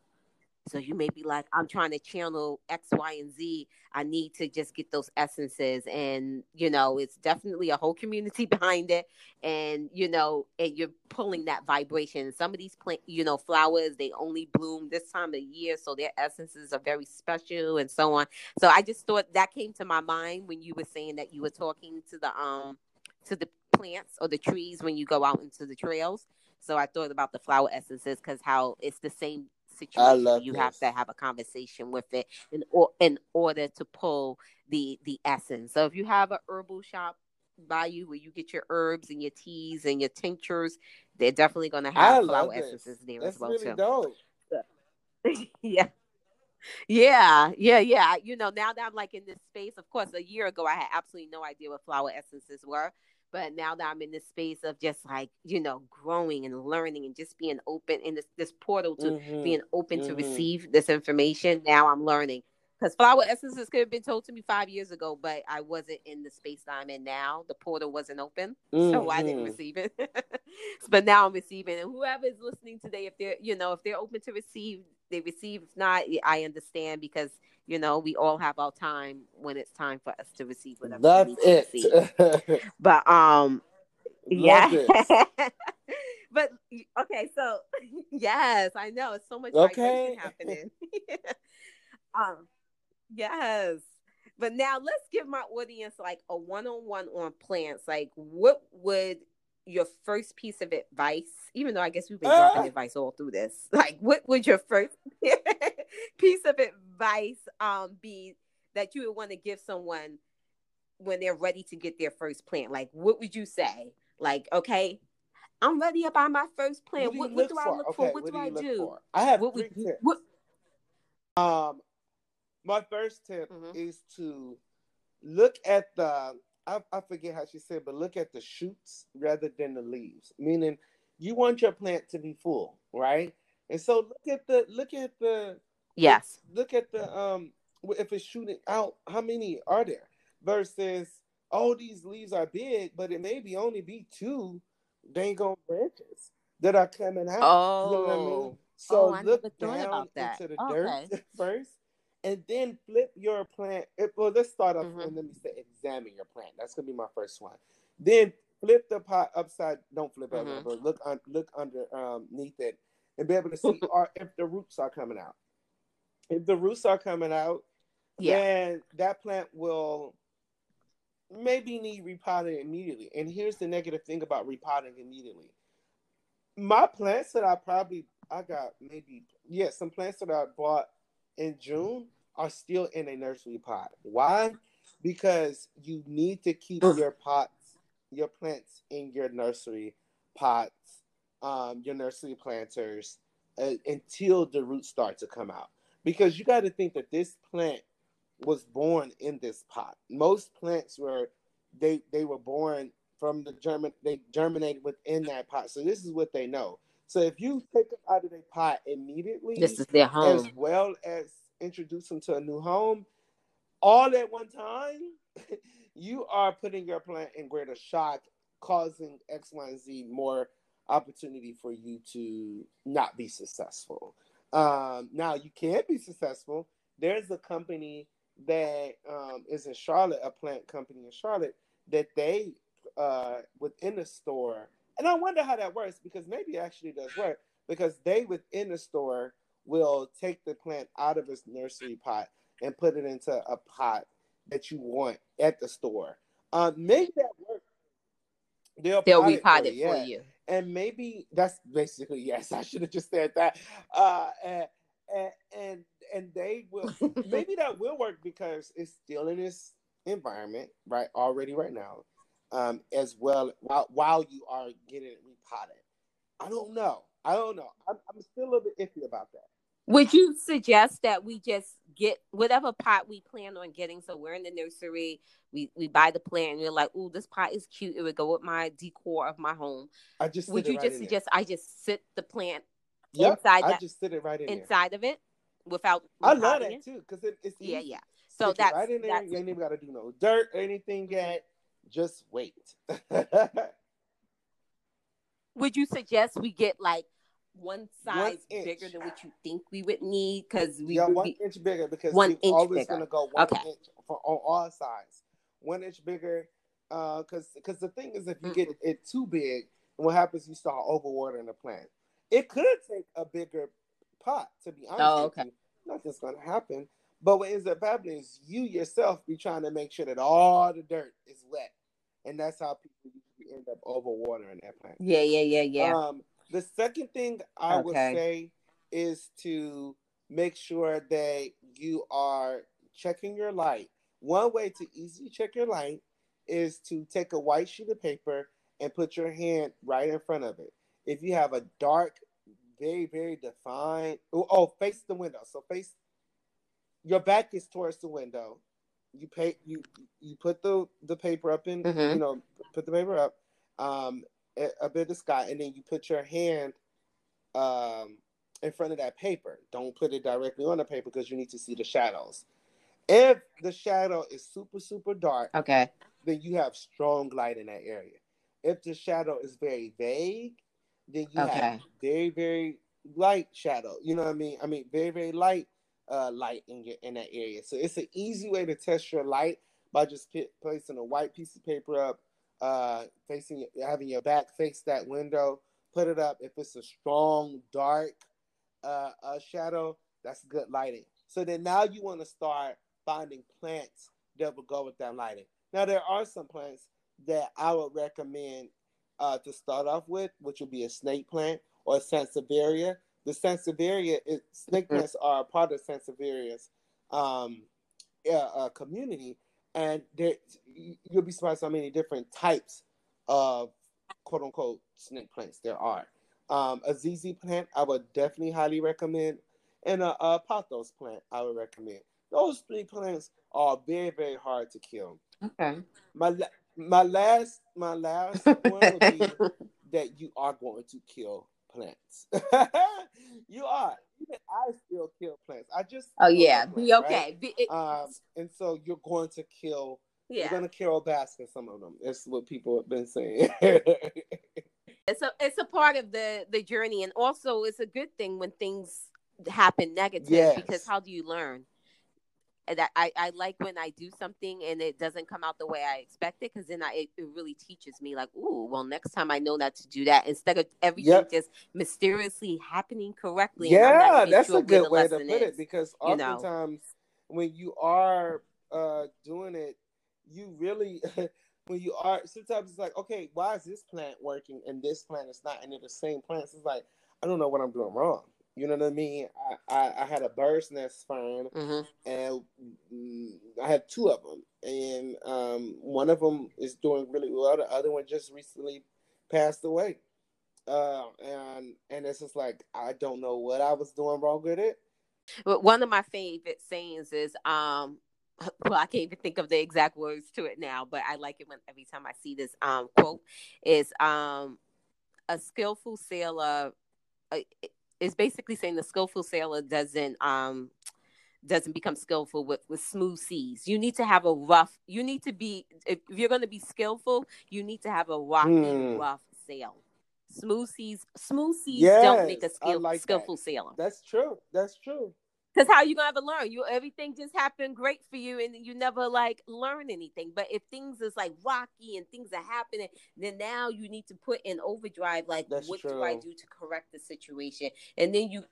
so you may be like, I'm trying to channel X, Y, and Z. I need to just get those essences. And, you know, it's definitely a whole community behind it. And, you know, and you're pulling that vibration. Some of these plant, you know, flowers, they only bloom this time of year. So their essences are very special and so on. So I just thought that came to my mind when you were saying that you were talking to the um to the plants or the trees when you go out into the trails. So I thought about the flower essences because how it's the same situation. you this. have to have a conversation with it in or, in order to pull the the essence. So if you have a herbal shop by you where you get your herbs and your teas and your tinctures, they're definitely going to have flower essences there That's as well really too. Dope. yeah. Yeah, yeah, yeah. You know, now that I'm like in this space, of course, a year ago I had absolutely no idea what flower essences were. But now that I'm in this space of just like, you know, growing and learning and just being open in this, this portal to mm-hmm. being open mm-hmm. to receive this information, now I'm learning. Because flower essences could have been told to me five years ago, but I wasn't in the space that I'm in now. The portal wasn't open, mm-hmm. so I didn't mm-hmm. receive it. but now I'm receiving, and whoever is listening today, if they're, you know, if they're open to receive, they receive. If not, I understand because you know, we all have our time when it's time for us to receive whatever. That's it. but um, yeah. but okay, so yes, I know it's so much okay happening. um, yes. but now let's give my audience like a one-on-one on plants. Like, what would your first piece of advice, even though I guess we've been uh, dropping advice all through this, like what would your first piece of advice um be that you would want to give someone when they're ready to get their first plant? Like what would you say? Like, okay, I'm ready to buy my first plant. What, what, do, I look okay, for? What, what do, I do? For? I have what three tips. What? Um, my first tip mm-hmm. is to look at the I, I forget how she said, but look at the shoots rather than the leaves. Meaning, you want your plant to be full, right? And so look at the look at the yes. Look, at the um if it's shooting out, how many are there? Versus oh these leaves are big, but it maybe only be two dang on branches that are coming out. Oh, you know what I mean? Oh. So oh, look down into the okay. dirt first and then flip your plant. Well, let's start off mm-hmm. and let me say examine your plant. That's gonna be my first one. Then flip the pot upside. Don't flip mm-hmm. it, but look un, look underneath um, it and be able to see are, if the roots are coming out. If the roots are coming out, yeah. then that plant will maybe need repotting immediately. And here's the negative thing about repotting immediately. My plants that I probably I got maybe yeah some plants that I bought in June are still in a nursery pot. Why? Because you need to keep your pots, your plants in your nursery pots, um, your nursery planters uh, until the roots start to come out. Because you got to think that this plant was born in this pot. Most plants were they they were born from the german they germinated within that pot. So this is what they know. So if you take them out of their pot immediately, this is their home, as well as introduce them to a new home, all at one time, you are putting your plant in greater shock, causing X, Y, and Z more opportunity for you to not be successful. Um, now you can be successful. There's a company that um, is in Charlotte, a plant company in Charlotte, that they uh, within the store and I wonder how that works because maybe it actually does work because they within the store will take the plant out of its nursery pot and put it into a pot that you want at the store. Um, maybe that works. They'll, They'll repot it, for, you. And maybe that's basically yes. I should have just said that. Uh, and, and and they will maybe that will work because it's still in this environment right already right now um, as well while, while you are getting it repotted. I don't know. I don't know. I'm, I'm still a little bit iffy about that. Would you suggest that we just get whatever pot we plan on getting? So we're in the nursery, we we buy the plant, and we're like, "Ooh, this pot is cute. It would go with my decor of my home." I just would you right just suggest. I just sit the plant yep, inside I that, just sit it right in inside there. of it without. I love that too because it, it's yeah, yeah. So that's right in there. That's, you ain't even got to do no dirt or anything yet. Just wait. would you suggest we get like one size one bigger than what you think we would need? Because we yeah, one be, inch bigger because one inch always going to go one okay. inch for on all sides. One inch bigger, because uh, because the thing is, if you mm get it too big, what happens? You start overwatering the plant. It could take a bigger pot, to be honest. Oh, okay. Nothing's going to happen. But what ends up happening is you yourself be trying to make sure that all the dirt is wet and that's how people usually end up overwatering that plant. Yeah, yeah, yeah, yeah. Um, the second thing I okay. would say is to make sure that you are checking your light. One way to easily check your light is to take a white sheet of paper and put your hand right in front of it. If you have a dark, very, very defined, oh, oh face the window. So face your back is towards the window you pay you you put the the paper up in mm-hmm. you know put the paper up um a, bit of sky and then you put your hand um in front of that paper. Don't put it directly on the paper because you need to see the shadows. If the shadow is super super dark okay. then you have strong light in that area. If the shadow is very vague then you okay. have very very light shadow. You know what i mean? I mean very very light uh, light in your in that area. So it's an easy way to test your light by just p- placing a white piece of paper up, uh, facing having your back face that window. Put it up. If it's a strong dark uh, uh, shadow, that's good lighting. So then now you want to start finding plants that will go with that lighting. Now there are some plants that I would recommend uh, to start off with, which would be a snake plant or a sansevieria. The sansevieria, it, snake mm-hmm. plants are a part of sansevieria's um, uh, community, and there, you'll be surprised how many different types of quote unquote snake plants there are. Um, a ZZ plant, I would definitely highly recommend, and a, a pothos plant, I would recommend. Those three plants are very, very hard to kill. Okay. My my last my last one would be that you are going to kill plants. you are. I still kill plants. I just oh yeah, plants, be okay. Right? Be, it, um, and so you're going to kill. Yeah. You're going to kill basket some of them. That's what people have been saying. it's a it's a part of the the journey, and also it's a good thing when things happen negative yes. because how do you learn? That I, I like when I do something and it doesn't come out the way I expect it because then I it, it, really teaches me like, ooh, well next time I know not to do that instead of everything yep. just mysteriously happening correctly. Yeah, that's sure a good way to put is, it because oftentimes you know? when you are uh, doing it, you really when you are sometimes it's like, okay, why is this plant working and this plant is not, and they're the same plants? It's like I don't know what I'm doing wrong. You know what I mean? I, I, I had a bird's nest fern, mm-hmm. and mm, I had two of them, and um, one of them is doing really well. The other one just recently passed away, uh, and and it's just like I don't know what I was doing wrong with it. But one of my favorite sayings is, um, well, I can't even think of the exact words to it now, but I like it when every time I see this um quote is um a skillful sailor. Uh, is basically saying the skillful sailor doesn't um doesn't become skillful with with smooth seas. You need to have a rough. You need to be if you're going to be skillful, you need to have a rocky, mm. rough sail. Smooth seas, smooth seas yes, don't make a skill, like skillful that. sailor. That's true. That's true. Because how you gonna ever learn? You everything just happened great for you, and you never like learn anything. But if things is like rocky and things are happening, then now you need to put in overdrive. Like, That's what true. do I do to correct the situation? And then you,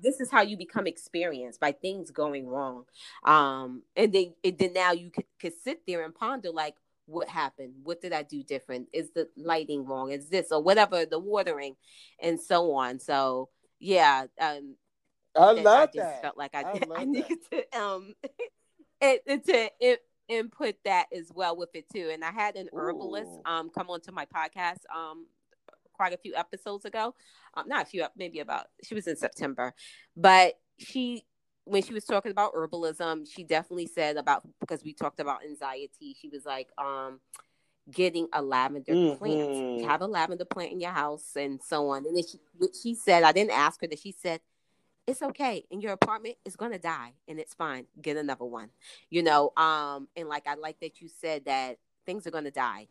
this is how you become experienced by things going wrong. Um, and then and then now you could, could sit there and ponder like, what happened what did i do different is the lighting wrong is this or whatever the watering and so on so yeah um I love I just that. Felt like I, I, I needed to um it, to input that as well with it too. And I had an herbalist um come onto my podcast um quite a few episodes ago. Um, not a few, maybe about she was in September, but she when she was talking about herbalism, she definitely said about because we talked about anxiety. She was like, um, getting a lavender mm-hmm. plant. Have a lavender plant in your house and so on. And then she, she said, I didn't ask her that. She said it's okay and your apartment is going to die and it's fine get another one you know um and like i like that you said that things are going to die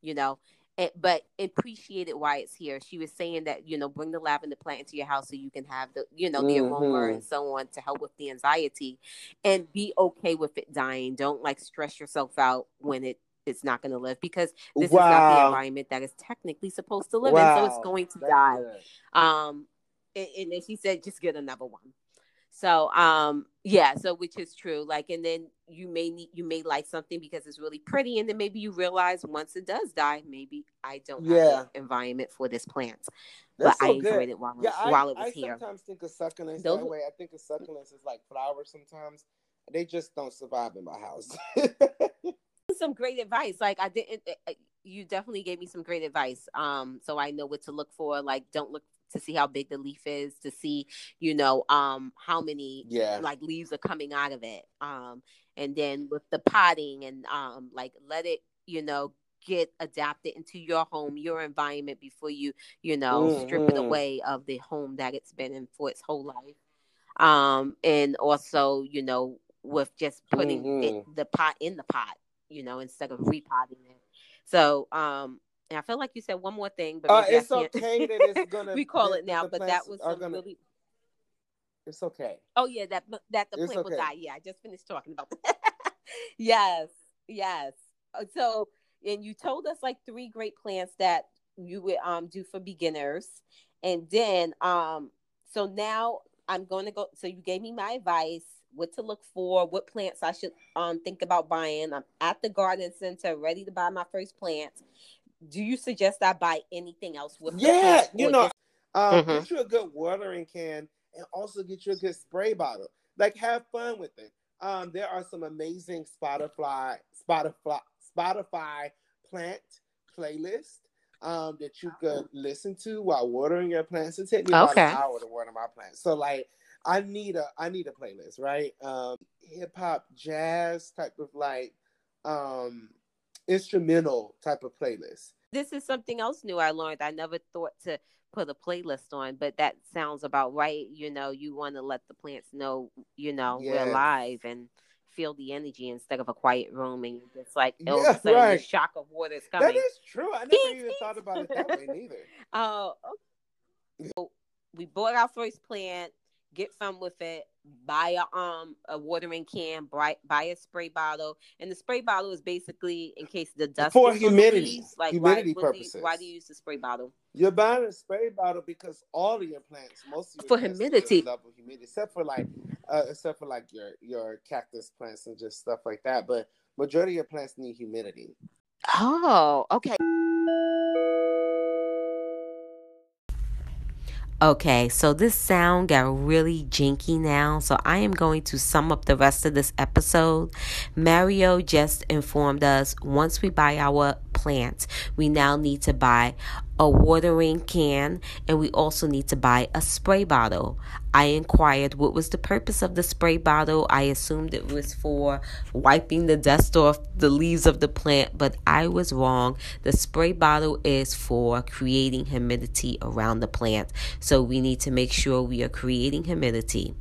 you know and, but appreciate it while it's here she was saying that you know bring the lavender plant into your house so you can have the you know the mm-hmm. aroma and so on to help with the anxiety and be okay with it dying don't like stress yourself out when it it's not going to live because this wow. is not the environment that is technically supposed to live wow. in so it's going to That's die good. um and, and then she said just get another one. So um yeah so which is true like and then you may need you may like something because it's really pretty and then maybe you realize once it does die maybe i don't have yeah. the environment for this plant That's but so i enjoyed good. it while, yeah, while I, it was I here. i sometimes think of succulents Those... that way. I think of succulents as like flowers sometimes. They just don't survive in my house. Some great advice like i didn't eh, eh, you definitely gave me some great advice um so i know what to look for like don't look to see how big the leaf is, to see, you know, um, how many yeah. like leaves are coming out of it. Um, and then with the potting and um, like let it, you know, get adapted into your home, your environment before you, you know, mm-hmm. strip it mm-hmm. away of the home that it's been in for its whole life. Um, and also, you know, with just putting mm-hmm. it, the pot in the pot, you know, instead of repotting it. So, um, and I feel like you said one more thing, but uh, it's okay that it's gonna recall it now. But that was gonna, really. It's okay. Oh yeah, that that the plant okay. will die. Yeah, I just finished talking about that. yes, yes. Uh, so, and you told us like three great plants that you would um do for beginners, and then um so now I'm going to go. So you gave me my advice what to look for, what plants I should um think about buying. I'm at the garden center, ready to buy my first plants. Do you suggest I buy anything else with? Yeah, you know, just... um, mm-hmm. get you a good watering can and also get you a good spray bottle. Like, have fun with it. Um, there are some amazing Spotify, Spotify, Spotify plant playlists um, that you could listen to while watering your plants. It takes me about okay. an hour to water my plants. So like I need a I need a playlist, right? Um, hip hop, jazz type of like um instrumental type of playlist. This is something else new I learned. I never thought to put a playlist on, but that sounds about right. You know, you want to let the plants know, you know, yes. we're alive and feel the energy instead of a quiet room and you're just like all yeah, sudden right. the shock of water is coming. That is true. I never even thought about it that way neither. Oh, uh, okay. so we bought our first plant get fun with it buy a um a watering can buy, buy a spray bottle and the spray bottle is basically in case the dust for humidity like humidity why, purposes you, why do you use the spray bottle? You're buying a spray bottle because all of your plants most of for humidity. level humidity except for like uh, except for like your your cactus plants and just stuff like that but majority of your plants need humidity. Oh okay Okay, so this sound got really jinky now, so I am going to sum up the rest of this episode. Mario just informed us once we buy our plants, we now need to buy a watering can, and we also need to buy a spray bottle. I inquired what was the purpose of the spray bottle. I assumed it was for wiping the dust off the leaves of the plant, but I was wrong. The spray bottle is for creating humidity around the plant. So we need to make sure we are creating humidity.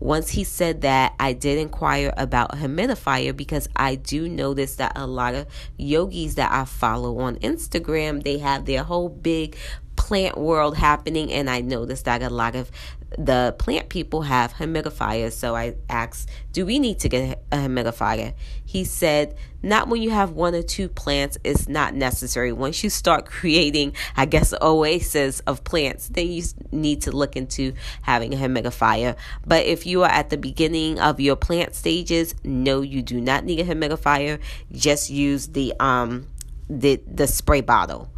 Once he said that, I did inquire about a humidifier because I do notice that a lot of yogis that I follow on Instagram, they have their whole big plant world happening and I noticed that a lot of the plant people have humidifiers. So I asked, Do we need to get a humidifier? He said, Not when you have one or two plants, it's not necessary. Once you start creating, I guess, oasis of plants, then you need to look into having a humidifier. But if you are at the beginning of your plant stages, no, you do not need a humidifier. Just use the um the the spray bottle.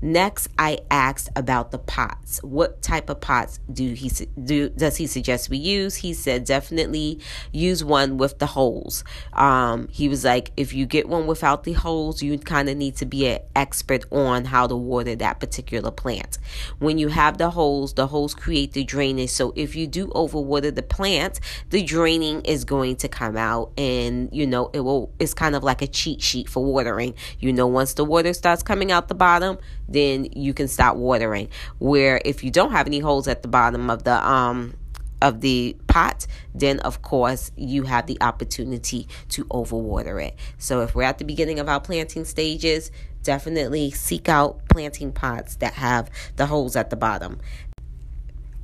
Next, I asked about the pots. What type of pots do he do? Does he suggest we use? He said definitely use one with the holes. Um, he was like, if you get one without the holes, you kind of need to be an expert on how to water that particular plant. When you have the holes, the holes create the drainage. So if you do overwater the plant, the draining is going to come out, and you know it will. It's kind of like a cheat sheet for watering. You know, once the water starts coming out the bottom then you can stop watering. Where if you don't have any holes at the bottom of the um of the pot, then of course you have the opportunity to overwater it. So if we're at the beginning of our planting stages, definitely seek out planting pots that have the holes at the bottom.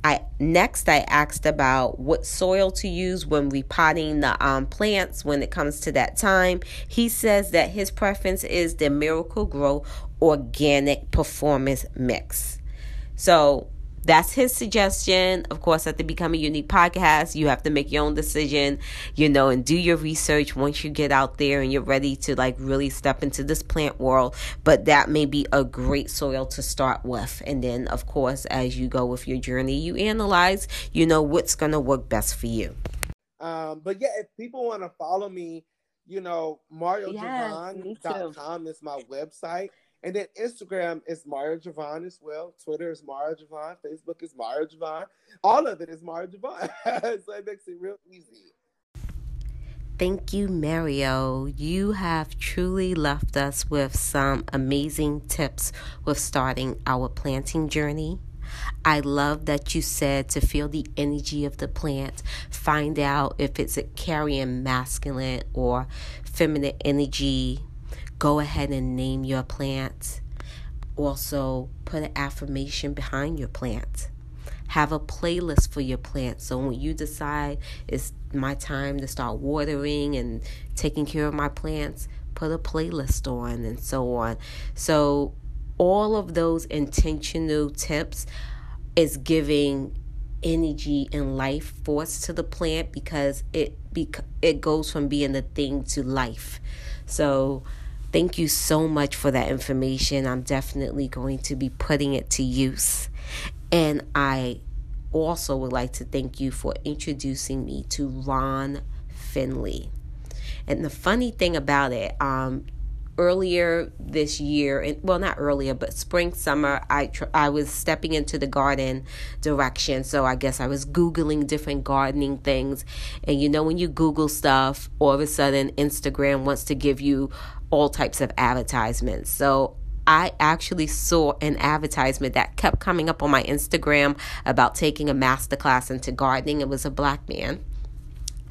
I next I asked about what soil to use when repotting the um, plants when it comes to that time. He says that his preference is the Miracle-Gro organic performance mix. So that's his suggestion. Of course, at the Becoming Unique podcast, you have to make your own decision, you know, and do your research once you get out there and you're ready to like really step into this plant world. But that may be a great soil to start with. And then, of course, as you go with your journey, you analyze, you know, what's going to work best for you. Um, but yeah, if people want to follow me, you know, MarioJavon.com yes, is my website. And then Instagram is Mario Javon as well. Twitter is Mario Javon. Facebook is Mario Javon. All of it is Mario Javon. so it makes it real easy. Thank you, Mario. You have truly left us with some amazing tips with starting our planting journey. I love that you said to feel the energy of the plant, find out if it's a carrying masculine or feminine energy Go ahead and name your plant. Also, put an affirmation behind your plant. Have a playlist for your plant. So when you decide it's my time to start watering and taking care of my plants, put a playlist on and so on. So all of those intentional tips is giving energy and life force to the plant because it bec- it goes from being a thing to life. So thank you so much for that information. I'm definitely going to be putting it to use. And I also would like to thank you for introducing me to Ron Finley. And the funny thing about it, um, earlier this year and well not earlier but spring summer i tr- i was stepping into the garden direction. So i guess i was googling different gardening things. And you know when you google stuff all of a sudden instagram wants to give you all types of advertisements. So I actually saw an advertisement that kept coming up on my Instagram about taking a master class into gardening. It was a black man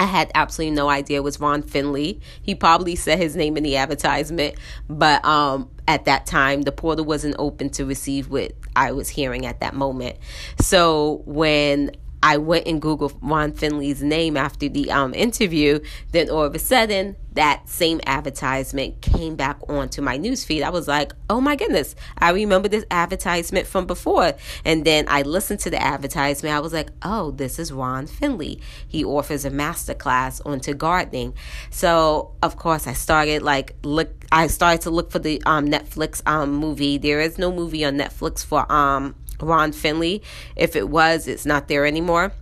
I had absolutely no idea it was Ron Finley. He probably said his name in the advertisement, but um, at that time the portal wasn't open to receive what I was hearing at that moment. So when I went and Googled Ron Finley's name after the um, interview. Then all of a sudden, that same advertisement came back onto my newsfeed. I was like, oh my goodness, I remember this advertisement from before. And then I listened to the advertisement. I was like, oh, this is Ron Finley. He offers a master class onto gardening. So, of course, I started like, look, I started to look for the um, Netflix um, movie. There is no movie on Netflix for um, Ron Finley. If it was, it's not there anymore.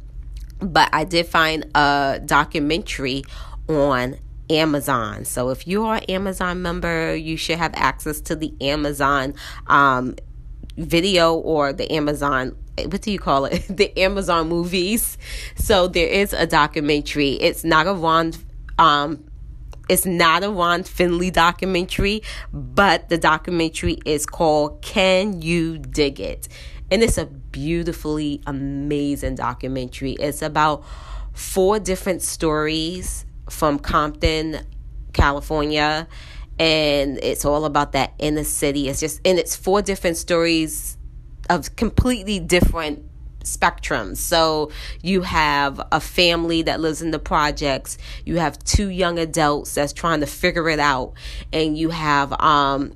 But I did find a documentary on Amazon. So if you are an Amazon member, you should have access to the Amazon um, video or the Amazon what do you call it? the Amazon movies. So there is a documentary. It's not a Ron um it's not a Ron Finley documentary, but the documentary is called Can You Dig It? And it's a beautifully amazing documentary. It's about four different stories from Compton, California. And it's all about that inner city. It's just, and it's four different stories of completely different spectrums. So you have a family that lives in the projects, you have two young adults that's trying to figure it out, and you have um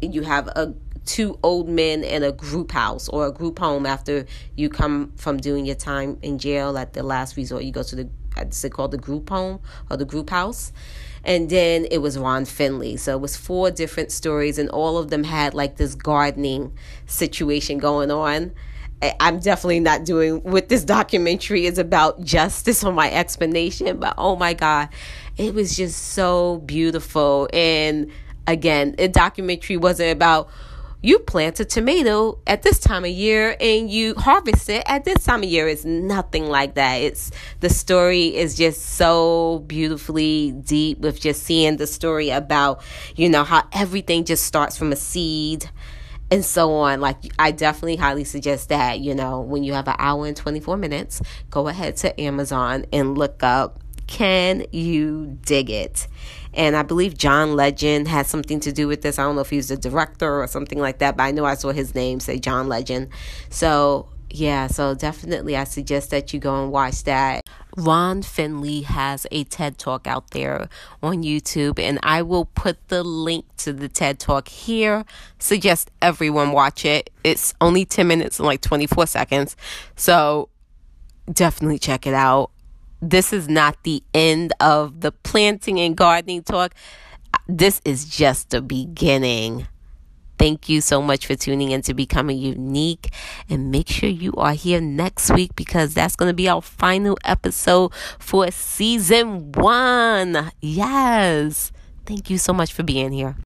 you have a two old men in a group house or a group home after you come from doing your time in jail at the last resort. You go to the uh, is it called the group home or the group house? And then it was ron finley. So it was four different stories and all of them had like this gardening situation going on. I'm definitely not doing what this documentary is about justice on my explanation, but oh my God, it was just so beautiful. And again, a documentary wasn't about you plant a tomato at this time of year and you harvest it at this time of year. It's nothing like that. It's the story is just so beautifully deep with just seeing the story about, you know, how everything just starts from a seed and so on. Like, I definitely highly suggest that, you know, when you have an hour and 24 minutes, go ahead to Amazon and look up Can You Dig It? And I believe John Legend had something to do with this. I don't know if he was the director or something like that, but I know I saw his name say John Legend. So, yeah, so definitely I suggest that you go and watch that. Ron Finley has a TED Talk out there on YouTube, and I will put the link to the TED Talk here. Suggest everyone watch it. It's only 10 minutes and like 24 seconds. So definitely check it out this is not the end of the planting and gardening talk. This is just the beginning. Thank you so much for tuning in to Becoming Unique. And make sure you are here next week because that's going to be our final episode for season one. Yes. Thank you so much for being here.